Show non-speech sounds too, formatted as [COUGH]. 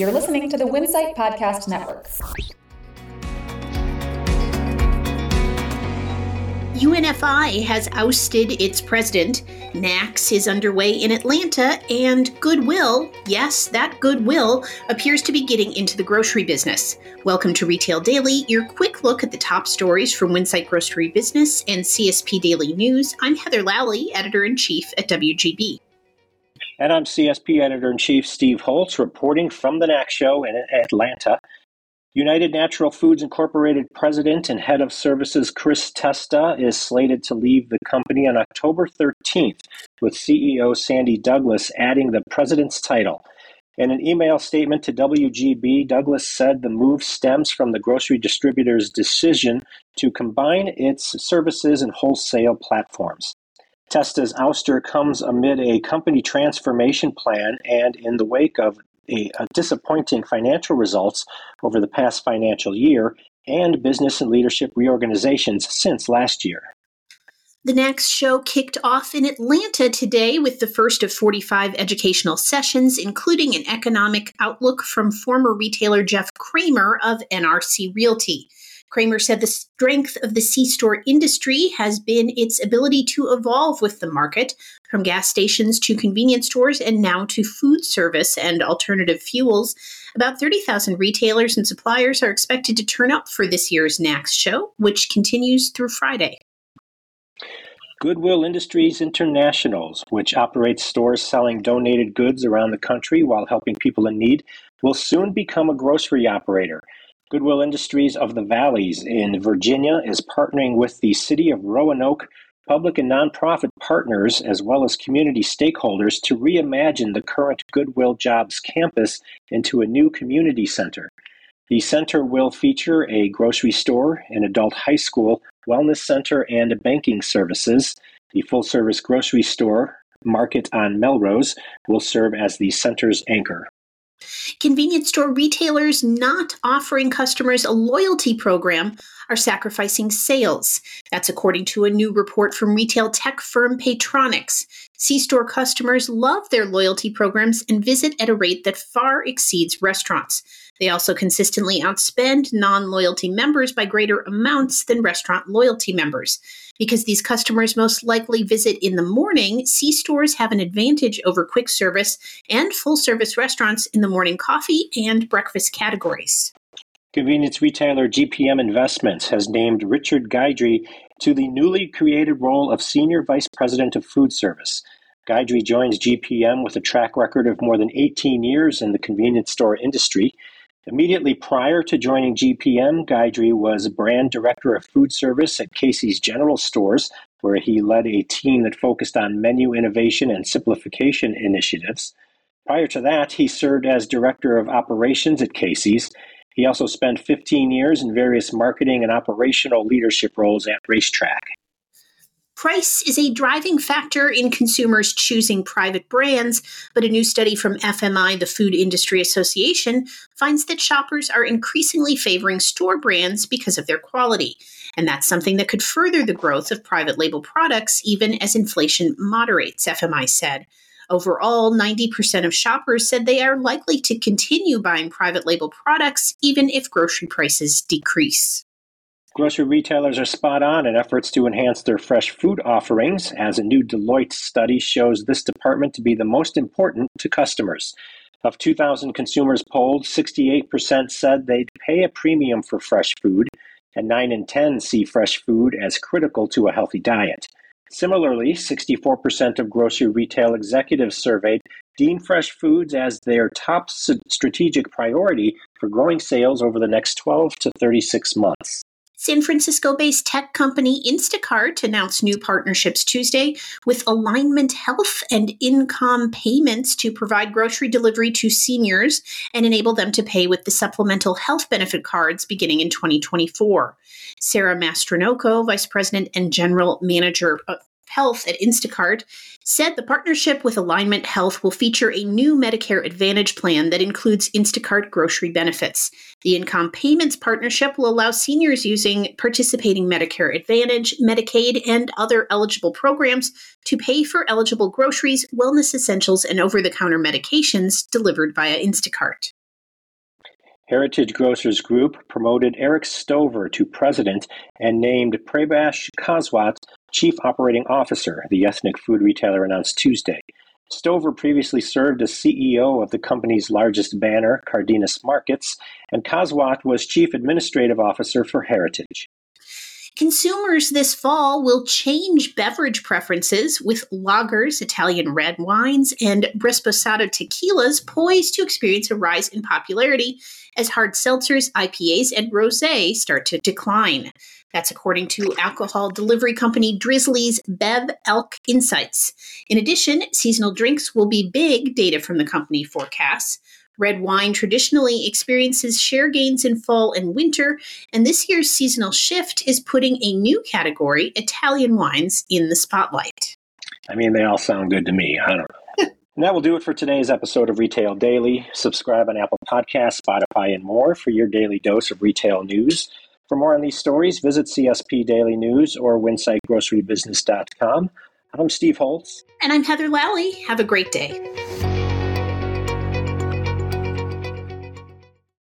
You're listening to the Winsight Podcast Network. UNFI has ousted its president. NACS is underway in Atlanta, and Goodwill, yes, that Goodwill, appears to be getting into the grocery business. Welcome to Retail Daily, your quick look at the top stories from Winsight Grocery Business and CSP Daily News. I'm Heather Lally, editor in chief at WGB. And I'm CSP editor in chief Steve Holtz, reporting from the NACS show in Atlanta. United Natural Foods Incorporated president and head of services Chris Testa is slated to leave the company on October 13th, with CEO Sandy Douglas adding the president's title. In an email statement to WGB, Douglas said the move stems from the grocery distributor's decision to combine its services and wholesale platforms. Testa's ouster comes amid a company transformation plan and in the wake of a, a disappointing financial results over the past financial year and business and leadership reorganizations since last year. The NACS show kicked off in Atlanta today with the first of 45 educational sessions, including an economic outlook from former retailer Jeff Kramer of NRC Realty. Kramer said the strength of the C store industry has been its ability to evolve with the market, from gas stations to convenience stores and now to food service and alternative fuels. About 30,000 retailers and suppliers are expected to turn up for this year's NACS show, which continues through Friday. Goodwill Industries Internationals, which operates stores selling donated goods around the country while helping people in need, will soon become a grocery operator. Goodwill Industries of the Valleys in Virginia is partnering with the City of Roanoke public and nonprofit partners, as well as community stakeholders, to reimagine the current Goodwill Jobs campus into a new community center. The center will feature a grocery store, an adult high school, wellness center, and banking services. The full service grocery store, Market on Melrose, will serve as the center's anchor. Convenience store retailers not offering customers a loyalty program are sacrificing sales. That's according to a new report from retail tech firm Paytronix. C store customers love their loyalty programs and visit at a rate that far exceeds restaurants. They also consistently outspend non loyalty members by greater amounts than restaurant loyalty members. Because these customers most likely visit in the morning, C stores have an advantage over quick service and full service restaurants in the morning coffee and breakfast categories. Convenience retailer GPM Investments has named Richard Guidry to the newly created role of Senior Vice President of Food Service. Guidry joins GPM with a track record of more than 18 years in the convenience store industry. Immediately prior to joining GPM, Guidry was brand director of food service at Casey's General Stores, where he led a team that focused on menu innovation and simplification initiatives. Prior to that, he served as director of operations at Casey's. He also spent 15 years in various marketing and operational leadership roles at RaceTrac. Price is a driving factor in consumers choosing private brands, but a new study from FMI, the Food Industry Association, finds that shoppers are increasingly favoring store brands because of their quality. And that's something that could further the growth of private label products even as inflation moderates, FMI said. Overall, 90% of shoppers said they are likely to continue buying private label products even if grocery prices decrease. Grocery retailers are spot on in efforts to enhance their fresh food offerings, as a new Deloitte study shows this department to be the most important to customers. Of 2,000 consumers polled, 68% said they'd pay a premium for fresh food, and 9 in 10 see fresh food as critical to a healthy diet. Similarly, 64% of grocery retail executives surveyed deem fresh foods as their top strategic priority for growing sales over the next 12 to 36 months. San Francisco based tech company Instacart announced new partnerships Tuesday with Alignment Health and InComm Payments to provide grocery delivery to seniors and enable them to pay with the supplemental health benefit cards beginning in 2024. Sarah Mastrorocco, Vice President and General Manager of Health at Instacart, said the partnership with Alignment Health will feature a new Medicare Advantage plan that includes Instacart grocery benefits. The InComm Payments partnership will allow seniors using participating Medicare Advantage, Medicaid, and other eligible programs to pay for eligible groceries, wellness essentials, and over the counter medications delivered via Instacart. Heritage Grocers Group promoted Eric Stover to president and named Prebash Kaswat chief operating officer, the ethnic food retailer announced Tuesday. Stover previously served as CEO of the company's largest banner, Cardenas Markets, and Kaswat was chief administrative officer for Heritage. Consumers this fall will change beverage preferences with lagers, Italian red wines, and Reposado tequilas poised to experience a rise in popularity as hard seltzers, IPAs, and rosé start to decline. That's according to alcohol delivery company Drizly's Bev Elk Insights. In addition, seasonal drinks will be big, data from the company forecasts. Red wine traditionally experiences share gains in fall and winter, and this year's seasonal shift is putting a new category, Italian wines, in the spotlight. I mean, they all sound good to me. I don't know. [LAUGHS] and that will do it for today's episode of Retail Daily. Subscribe on Apple Podcasts, Spotify, and more for your daily dose of retail news. For more on these stories, visit CSP Daily News or WinsightGroceryBusiness.com. I'm Steve Holtz. And I'm Heather Lally. Have a great day.